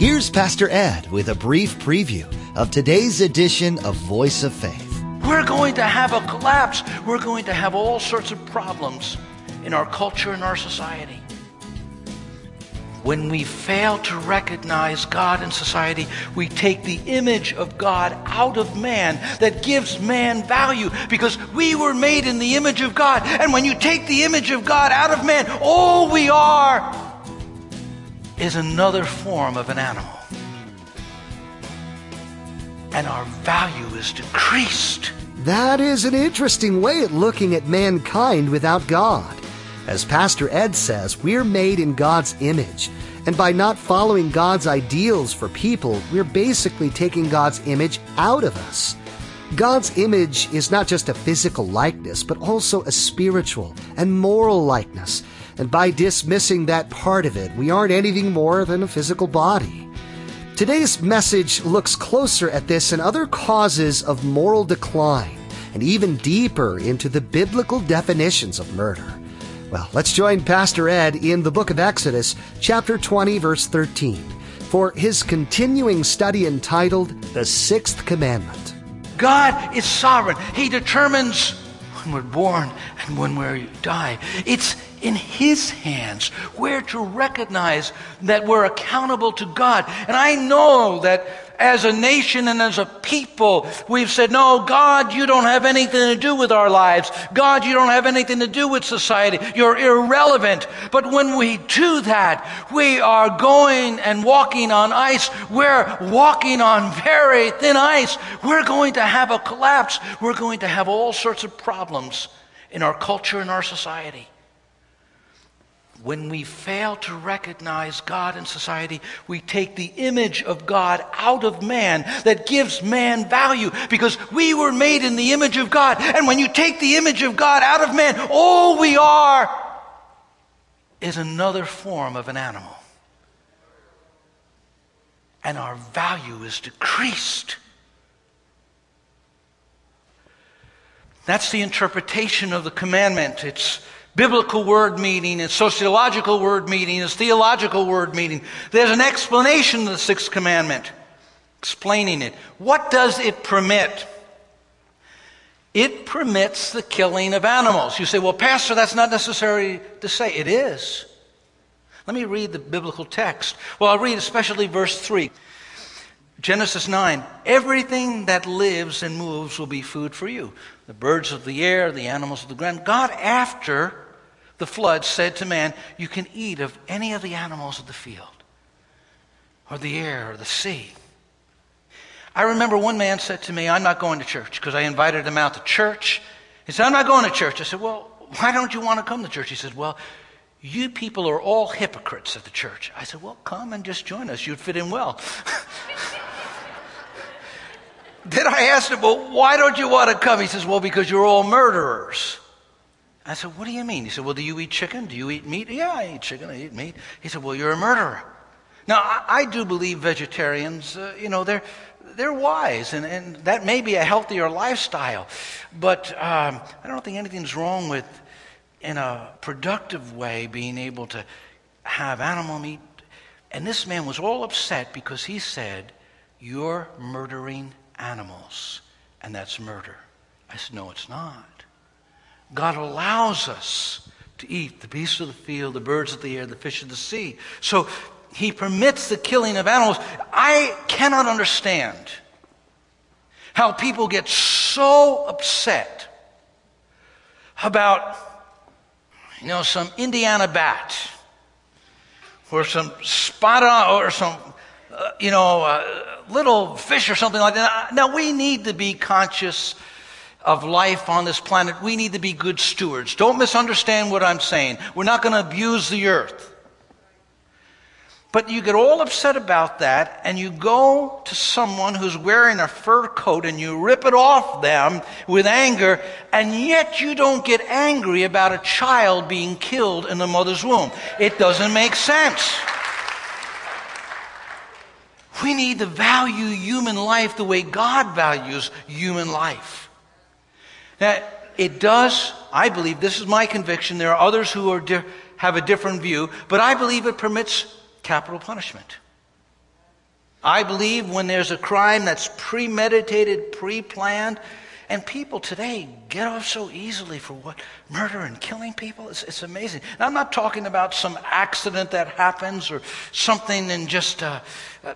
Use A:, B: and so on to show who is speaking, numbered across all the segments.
A: Here's Pastor Ed with a brief preview of today's edition of Voice of Faith.
B: We're going to have a collapse. We're going to have all sorts of problems in our culture and our society. When we fail to recognize God in society, we take the image of God out of man that gives man value because we were made in the image of God. And when you take the image of God out of man, all we are is another form of an animal. And our value is decreased.
A: That is an interesting way of looking at mankind without God. As Pastor Ed says, we're made in God's image. And by not following God's ideals for people, we're basically taking God's image out of us. God's image is not just a physical likeness, but also a spiritual and moral likeness. And by dismissing that part of it, we aren't anything more than a physical body. Today's message looks closer at this and other causes of moral decline, and even deeper into the biblical definitions of murder. Well, let's join Pastor Ed in the book of Exodus, chapter 20, verse 13, for his continuing study entitled The Sixth Commandment.
B: God is sovereign. He determines when we're born and when we die. It's in His hands. We're to recognize that we're accountable to God. And I know that as a nation and as a people, we've said, no, God, you don't have anything to do with our lives. God, you don't have anything to do with society. You're irrelevant. But when we do that, we are going and walking on ice. We're walking on very thin ice. We're going to have a collapse. We're going to have all sorts of problems in our culture and our society. When we fail to recognize God in society, we take the image of God out of man that gives man value because we were made in the image of God. And when you take the image of God out of man, all we are is another form of an animal. And our value is decreased. That's the interpretation of the commandment. It's biblical word meaning, its sociological word meaning, its theological word meaning. There's an explanation of the sixth commandment explaining it. What does it permit? It permits the killing of animals. You say, well, Pastor, that's not necessary to say. It is. Let me read the biblical text. Well, I'll read especially verse 3. Genesis 9 Everything that lives and moves will be food for you. The birds of the air, the animals of the ground. God, after the flood, said to man, You can eat of any of the animals of the field, or the air, or the sea. I remember one man said to me, I'm not going to church because I invited him out to church. He said, I'm not going to church. I said, Well, why don't you want to come to church? He said, Well, you people are all hypocrites at the church. I said, Well, come and just join us. You'd fit in well. Then I asked him, Well, why don't you want to come? He says, Well, because you're all murderers. I said, What do you mean? He said, Well, do you eat chicken? Do you eat meat? Yeah, I eat chicken. I eat meat. He said, Well, you're a murderer. Now, I, I do believe vegetarians, uh, you know, they're, they're wise, and, and that may be a healthier lifestyle. But um, I don't think anything's wrong with, in a productive way, being able to have animal meat. And this man was all upset because he said, You're murdering animals, and that's murder. I said, No, it's not. God allows us to eat the beasts of the field, the birds of the air, the fish of the sea. So he permits the killing of animals. I cannot understand how people get so upset about, you know, some Indiana bat or some spot or some, uh, you know, uh, little fish or something like that. Now, we need to be conscious of life on this planet. We need to be good stewards. Don't misunderstand what I'm saying. We're not going to abuse the earth. But you get all upset about that, and you go to someone who's wearing a fur coat and you rip it off them with anger, and yet you don't get angry about a child being killed in the mother's womb. It doesn't make sense. We need to value human life the way God values human life. Now, it does, I believe, this is my conviction. There are others who are di- have a different view, but I believe it permits capital punishment. I believe when there's a crime that's premeditated, pre planned, and people today get off so easily for what? Murder and killing people? It's, it's amazing. And I'm not talking about some accident that happens or something and just, uh, uh,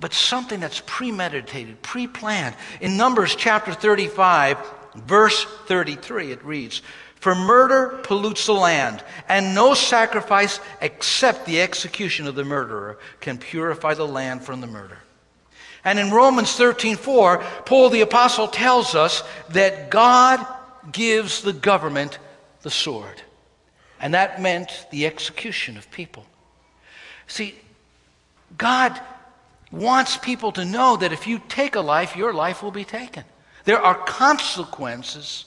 B: but something that's premeditated, pre planned. In Numbers chapter 35, verse 33, it reads, for murder pollutes the land, and no sacrifice except the execution of the murderer can purify the land from the murder. And in Romans 13:4, Paul the apostle tells us that God gives the government the sword. And that meant the execution of people. See, God wants people to know that if you take a life, your life will be taken. There are consequences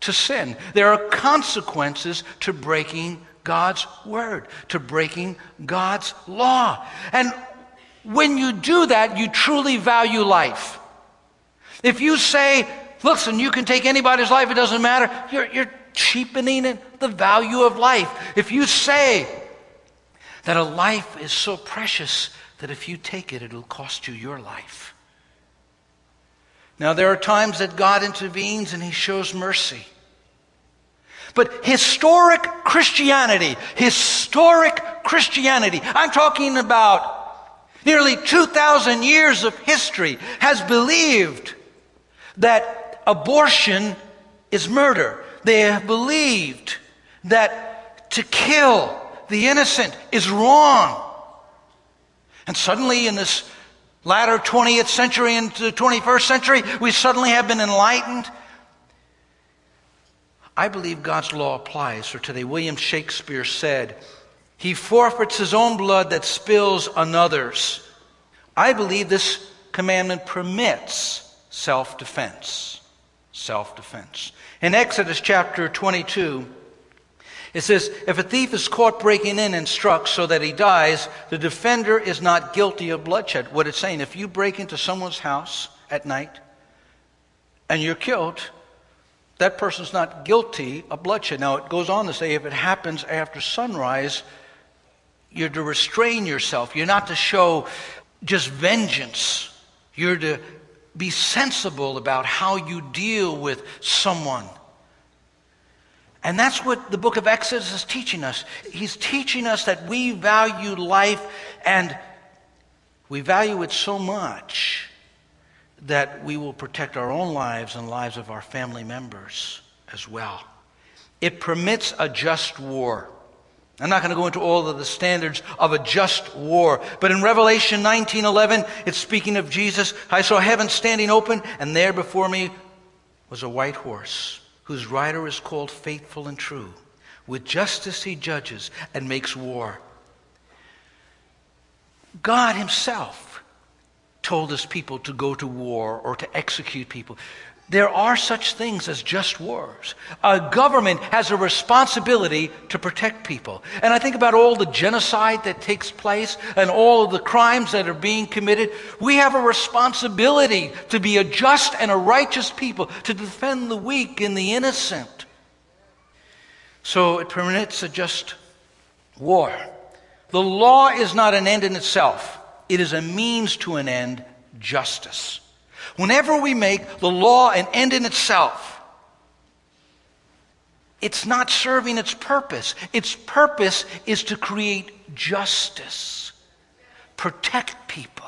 B: to sin. There are consequences to breaking God's word, to breaking God's law. And when you do that, you truly value life. If you say, listen, you can take anybody's life, it doesn't matter, you're, you're cheapening the value of life. If you say that a life is so precious that if you take it, it'll cost you your life. Now, there are times that God intervenes and He shows mercy. But historic Christianity, historic Christianity, I'm talking about nearly 2,000 years of history, has believed that abortion is murder. They have believed that to kill the innocent is wrong. And suddenly, in this latter 20th century into the 21st century, we suddenly have been enlightened I believe God's law applies. For today, William Shakespeare said, He forfeits his own blood that spills another's. I believe this commandment permits self defense. Self defense. In Exodus chapter 22, it says, If a thief is caught breaking in and struck so that he dies, the defender is not guilty of bloodshed. What it's saying, if you break into someone's house at night and you're killed, that person's not guilty of bloodshed. Now, it goes on to say if it happens after sunrise, you're to restrain yourself. You're not to show just vengeance. You're to be sensible about how you deal with someone. And that's what the book of Exodus is teaching us. He's teaching us that we value life and we value it so much that we will protect our own lives and lives of our family members as well. It permits a just war. I'm not going to go into all of the standards of a just war, but in Revelation 19:11, it's speaking of Jesus. I saw heaven standing open, and there before me was a white horse, whose rider is called Faithful and True. With justice he judges and makes war. God himself told his people to go to war or to execute people. There are such things as just wars. A government has a responsibility to protect people. And I think about all the genocide that takes place and all of the crimes that are being committed. We have a responsibility to be a just and a righteous people, to defend the weak and the innocent. So it permits a just war. The law is not an end in itself. It is a means to an end, justice. Whenever we make the law an end in itself, it's not serving its purpose. Its purpose is to create justice, protect people,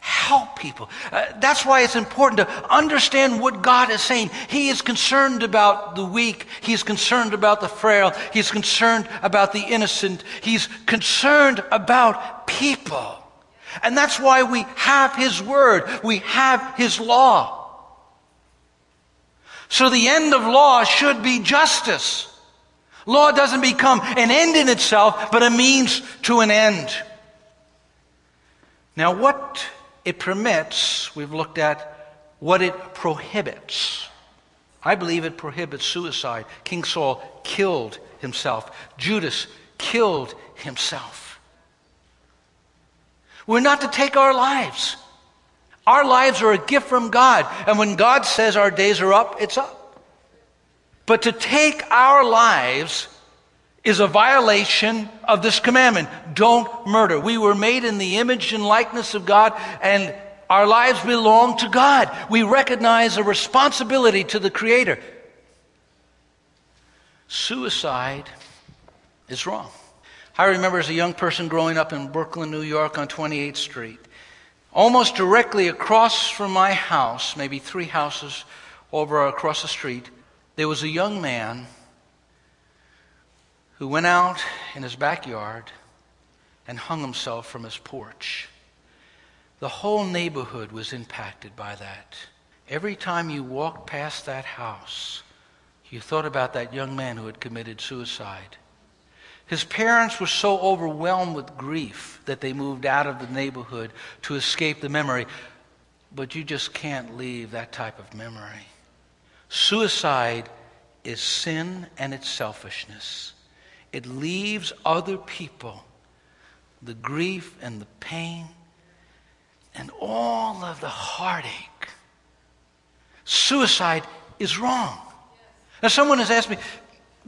B: help people. Uh, that's why it's important to understand what God is saying. He is concerned about the weak, He's concerned about the frail, He's concerned about the innocent, He's concerned about people. And that's why we have His Word, we have His law. So the end of law should be justice. Law doesn't become an end in itself, but a means to an end. Now, what it permits, we've looked at what it prohibits. I believe it prohibits suicide. King Saul killed himself, Judas killed himself. We're not to take our lives. Our lives are a gift from God. And when God says our days are up, it's up. But to take our lives is a violation of this commandment. Don't murder. We were made in the image and likeness of God, and our lives belong to God. We recognize a responsibility to the Creator. Suicide is wrong. I remember as a young person growing up in Brooklyn, New York on 28th Street. Almost directly across from my house, maybe three houses over across the street, there was a young man who went out in his backyard and hung himself from his porch. The whole neighborhood was impacted by that. Every time you walked past that house, you thought about that young man who had committed suicide. His parents were so overwhelmed with grief that they moved out of the neighborhood to escape the memory. But you just can't leave that type of memory. Suicide is sin and it's selfishness. It leaves other people the grief and the pain and all of the heartache. Suicide is wrong. Now, someone has asked me,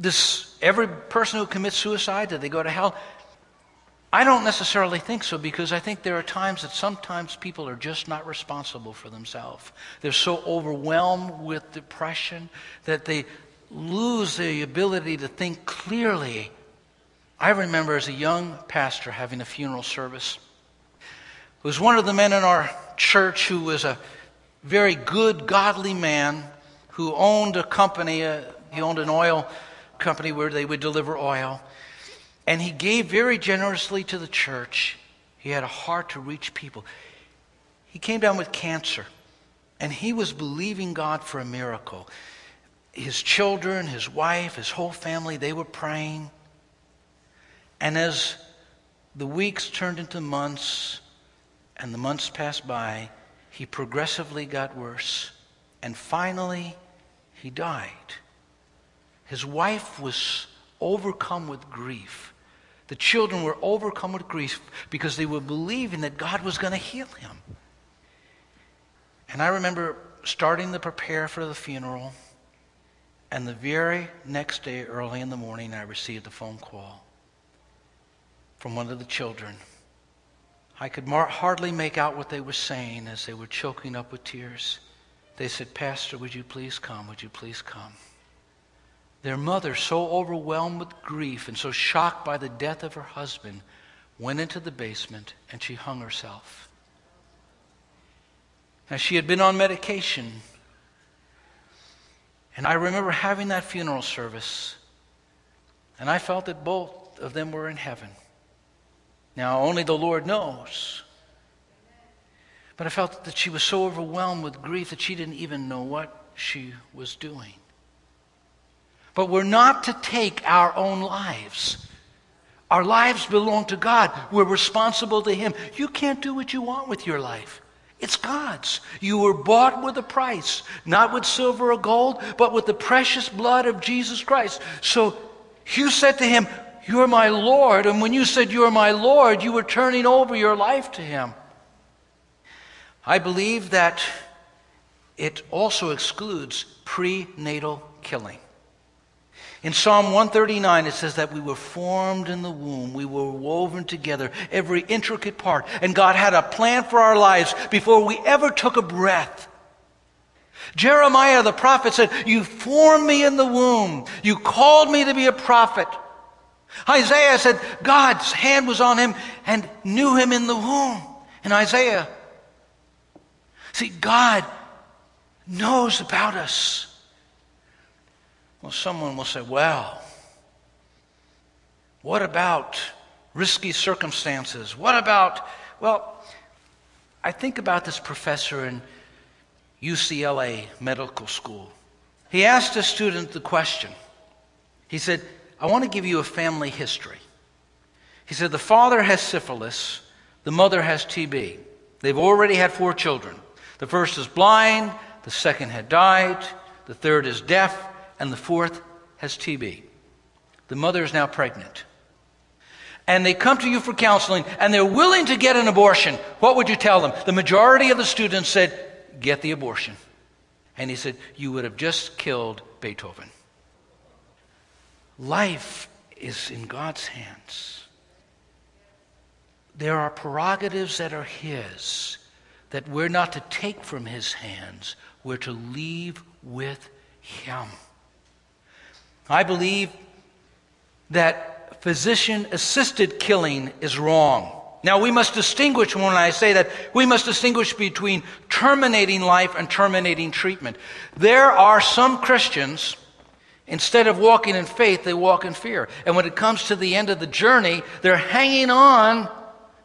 B: does every person who commits suicide, do they go to hell? I don't necessarily think so because I think there are times that sometimes people are just not responsible for themselves. They're so overwhelmed with depression that they lose the ability to think clearly. I remember as a young pastor having a funeral service. It was one of the men in our church who was a very good, godly man who owned a company. Uh, he owned an oil company where they would deliver oil. And he gave very generously to the church. He had a heart to reach people. He came down with cancer, and he was believing God for a miracle. His children, his wife, his whole family, they were praying. And as the weeks turned into months and the months passed by, he progressively got worse. And finally, he died. His wife was overcome with grief. The children were overcome with grief because they were believing that God was going to heal him. And I remember starting to prepare for the funeral, and the very next day, early in the morning, I received a phone call from one of the children. I could mar- hardly make out what they were saying as they were choking up with tears. They said, Pastor, would you please come? Would you please come? Their mother, so overwhelmed with grief and so shocked by the death of her husband, went into the basement and she hung herself. Now, she had been on medication. And I remember having that funeral service, and I felt that both of them were in heaven. Now, only the Lord knows. But I felt that she was so overwhelmed with grief that she didn't even know what she was doing. But we're not to take our own lives. Our lives belong to God. We're responsible to Him. You can't do what you want with your life. It's God's. You were bought with a price, not with silver or gold, but with the precious blood of Jesus Christ. So you said to Him, You're my Lord. And when you said, You're my Lord, you were turning over your life to Him. I believe that it also excludes prenatal killing. In Psalm 139, it says that we were formed in the womb. We were woven together, every intricate part. And God had a plan for our lives before we ever took a breath. Jeremiah the prophet said, You formed me in the womb. You called me to be a prophet. Isaiah said, God's hand was on him and knew him in the womb. In Isaiah See, God knows about us. Well, someone will say, well, what about risky circumstances? What about, well, I think about this professor in UCLA Medical School. He asked a student the question. He said, I want to give you a family history. He said, The father has syphilis, the mother has TB. They've already had four children. The first is blind, the second had died, the third is deaf, and the fourth has TB. The mother is now pregnant. And they come to you for counseling and they're willing to get an abortion. What would you tell them? The majority of the students said, Get the abortion. And he said, You would have just killed Beethoven. Life is in God's hands. There are prerogatives that are His that we're not to take from His hands, we're to leave with Him. I believe that physician assisted killing is wrong. Now, we must distinguish when I say that, we must distinguish between terminating life and terminating treatment. There are some Christians, instead of walking in faith, they walk in fear. And when it comes to the end of the journey, they're hanging on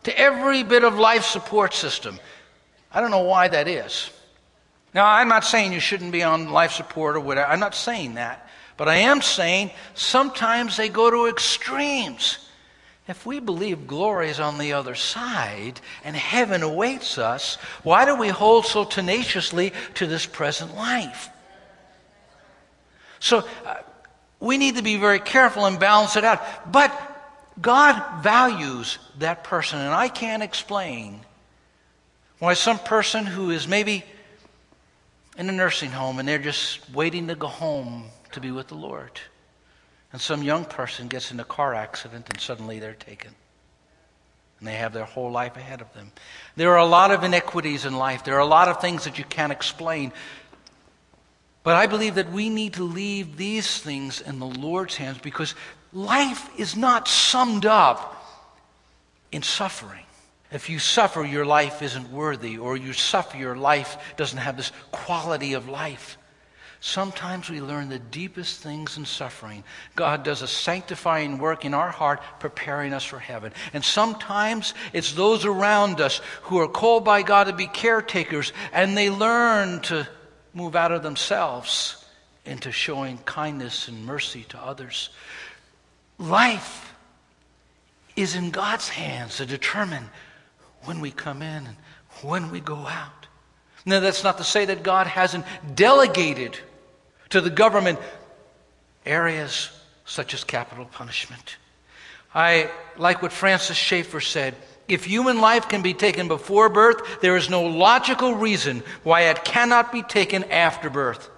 B: to every bit of life support system. I don't know why that is. Now, I'm not saying you shouldn't be on life support or whatever. I'm not saying that. But I am saying sometimes they go to extremes. If we believe glory is on the other side and heaven awaits us, why do we hold so tenaciously to this present life? So uh, we need to be very careful and balance it out. But God values that person, and I can't explain why some person who is maybe in a nursing home and they're just waiting to go home to be with the Lord and some young person gets in a car accident and suddenly they're taken. And they have their whole life ahead of them. There are a lot of inequities in life. There are a lot of things that you can't explain. But I believe that we need to leave these things in the Lord's hands because life is not summed up in suffering. If you suffer, your life isn't worthy, or you suffer, your life doesn't have this quality of life. Sometimes we learn the deepest things in suffering. God does a sanctifying work in our heart, preparing us for heaven. And sometimes it's those around us who are called by God to be caretakers, and they learn to move out of themselves into showing kindness and mercy to others. Life is in God's hands to determine when we come in and when we go out. Now, that's not to say that God hasn't delegated to the government areas such as capital punishment. I like what Francis Schaeffer said. If human life can be taken before birth, there is no logical reason why it cannot be taken after birth.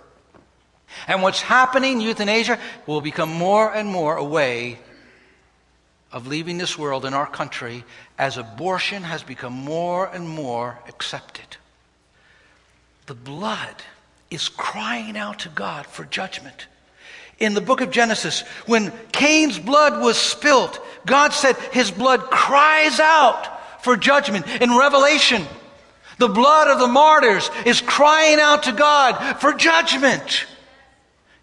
B: And what's happening, euthanasia, will become more and more a way of leaving this world in our country as abortion has become more and more accepted. The blood is crying out to God for judgment. In the book of Genesis, when Cain's blood was spilt, God said his blood cries out for judgment. In Revelation, the blood of the martyrs is crying out to God for judgment.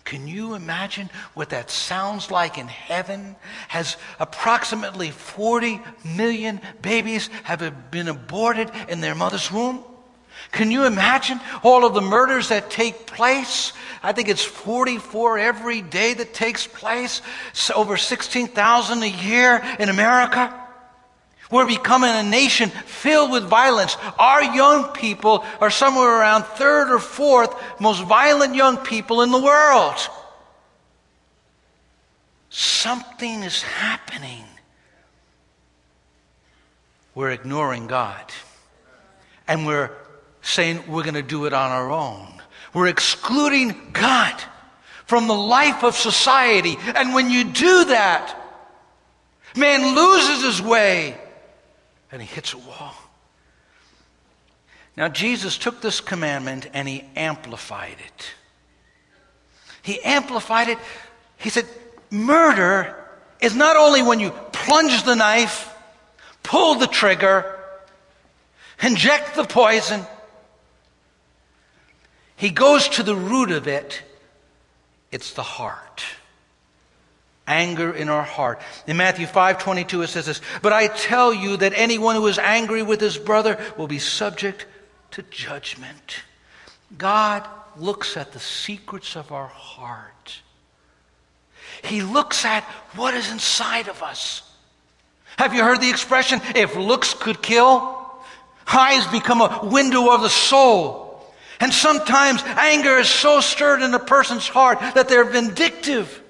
B: Can you imagine what that sounds like in heaven? Has approximately 40 million babies have been aborted in their mother's womb? Can you imagine all of the murders that take place? I think it's 44 every day that takes place, so over 16,000 a year in America. We're becoming a nation filled with violence. Our young people are somewhere around third or fourth most violent young people in the world. Something is happening. We're ignoring God. And we're saying we're going to do it on our own. We're excluding God from the life of society. And when you do that, man loses his way and he hits a wall. Now, Jesus took this commandment and he amplified it. He amplified it. He said, Murder is not only when you plunge the knife, pull the trigger, inject the poison, he goes to the root of it. It's the heart. Anger in our heart. In Matthew 5 22, it says this But I tell you that anyone who is angry with his brother will be subject to judgment. God looks at the secrets of our heart. He looks at what is inside of us. Have you heard the expression, if looks could kill? Eyes become a window of the soul. And sometimes anger is so stirred in a person's heart that they're vindictive.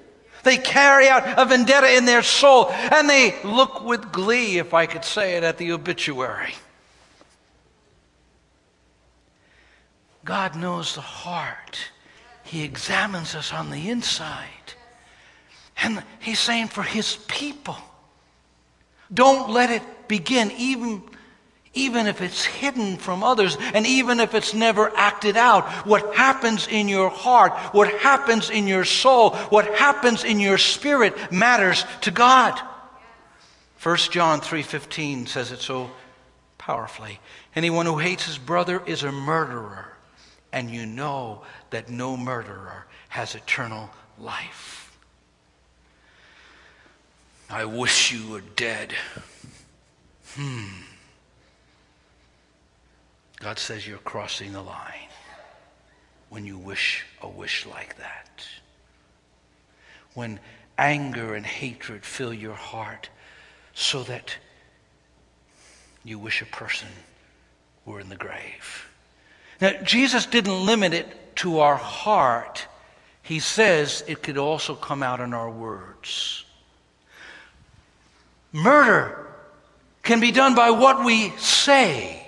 B: They carry out a vendetta in their soul and they look with glee, if I could say it, at the obituary. God knows the heart. He examines us on the inside. And he's saying for his people. Don't let it begin, even, even if it's hidden from others, and even if it's never acted out. What happens in your heart, what happens in your soul, what happens in your spirit matters to God. 1 John 3:15 says it so powerfully. Anyone who hates his brother is a murderer, and you know that no murderer has eternal life. I wish you were dead. Hmm. God says you're crossing the line when you wish a wish like that. When anger and hatred fill your heart so that you wish a person were in the grave. Now, Jesus didn't limit it to our heart. He says it could also come out in our words. Murder can be done by what we say.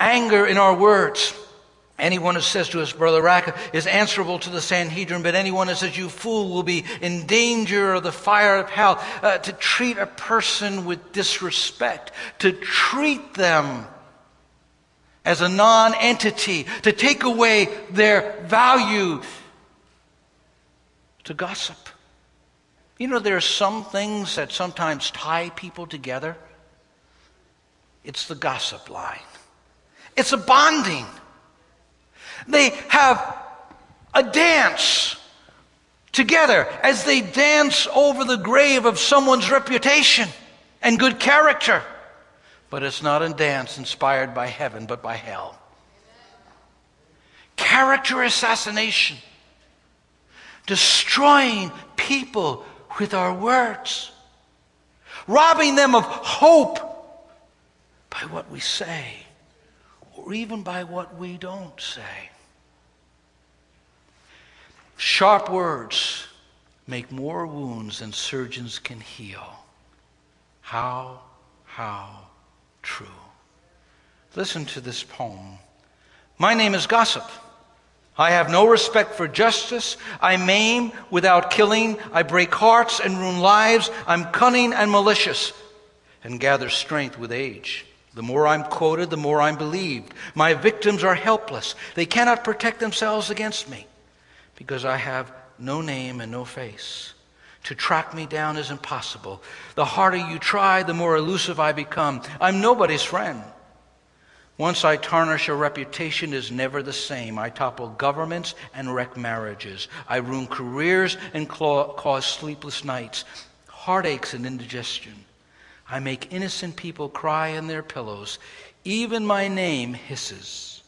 B: Anger in our words Anyone who says to his brother Raca is answerable to the Sanhedrin, but anyone who says, You fool, will be in danger of the fire of hell. Uh, to treat a person with disrespect, to treat them as a non entity, to take away their value, to gossip. You know, there are some things that sometimes tie people together. It's the gossip line, it's a bonding. They have a dance together as they dance over the grave of someone's reputation and good character. But it's not a dance inspired by heaven, but by hell. Character assassination, destroying people with our words, robbing them of hope by what we say or even by what we don't say. Sharp words make more wounds than surgeons can heal. How, how true. Listen to this poem. My name is Gossip. I have no respect for justice. I maim without killing. I break hearts and ruin lives. I'm cunning and malicious and gather strength with age. The more I'm quoted, the more I'm believed. My victims are helpless. They cannot protect themselves against me because I have no name and no face. To track me down is impossible. The harder you try, the more elusive I become. I'm nobody's friend. Once I tarnish a reputation is never the same. I topple governments and wreck marriages. I ruin careers and cause sleepless nights, heartaches and indigestion. I make innocent people cry in their pillows. Even my name hisses.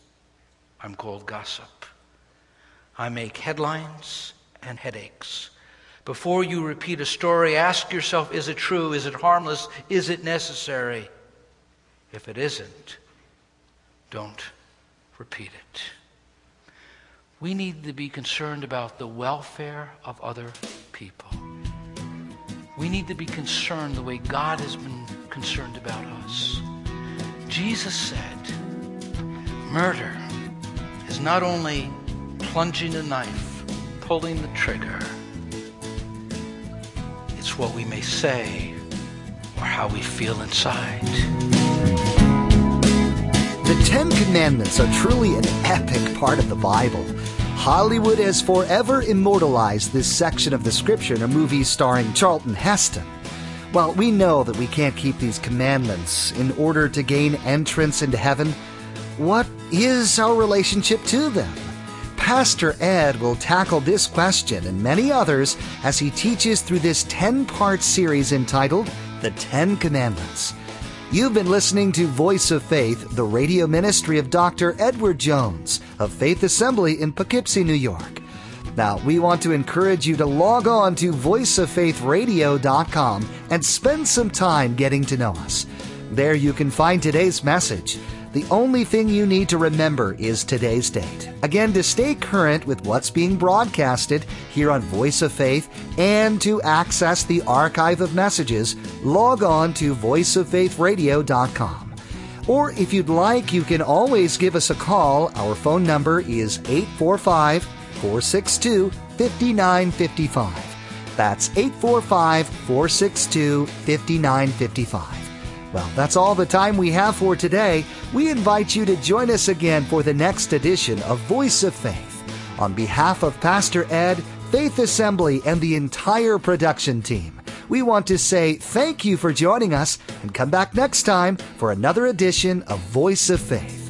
B: I'm called gossip. I make headlines and headaches. Before you repeat a story, ask yourself is it true? Is it harmless? Is it necessary? If it isn't, don't repeat it. We need to be concerned about the welfare of other people. We need to be concerned the way God has been concerned about us. Jesus said, murder is not only plunging a knife, pulling the trigger, it's what we may say or how we feel inside.
A: The Ten Commandments are truly an epic part of the Bible. Hollywood has forever immortalized this section of the scripture in a movie starring Charlton Heston. While we know that we can't keep these commandments in order to gain entrance into heaven. What is our relationship to them? Pastor Ed will tackle this question and many others as he teaches through this 10 part series entitled The Ten Commandments. You've been listening to Voice of Faith, the radio ministry of Dr. Edward Jones of Faith Assembly in Poughkeepsie, New York. Now, we want to encourage you to log on to voiceoffaithradio.com and spend some time getting to know us. There you can find today's message the only thing you need to remember is today's date. Again, to stay current with what's being broadcasted here on Voice of Faith and to access the archive of messages, log on to voiceoffaithradio.com. Or if you'd like, you can always give us a call. Our phone number is 845 462 5955. That's 845 462 5955. Well, that's all the time we have for today. We invite you to join us again for the next edition of Voice of Faith. On behalf of Pastor Ed, Faith Assembly, and the entire production team, we want to say thank you for joining us and come back next time for another edition of Voice of Faith.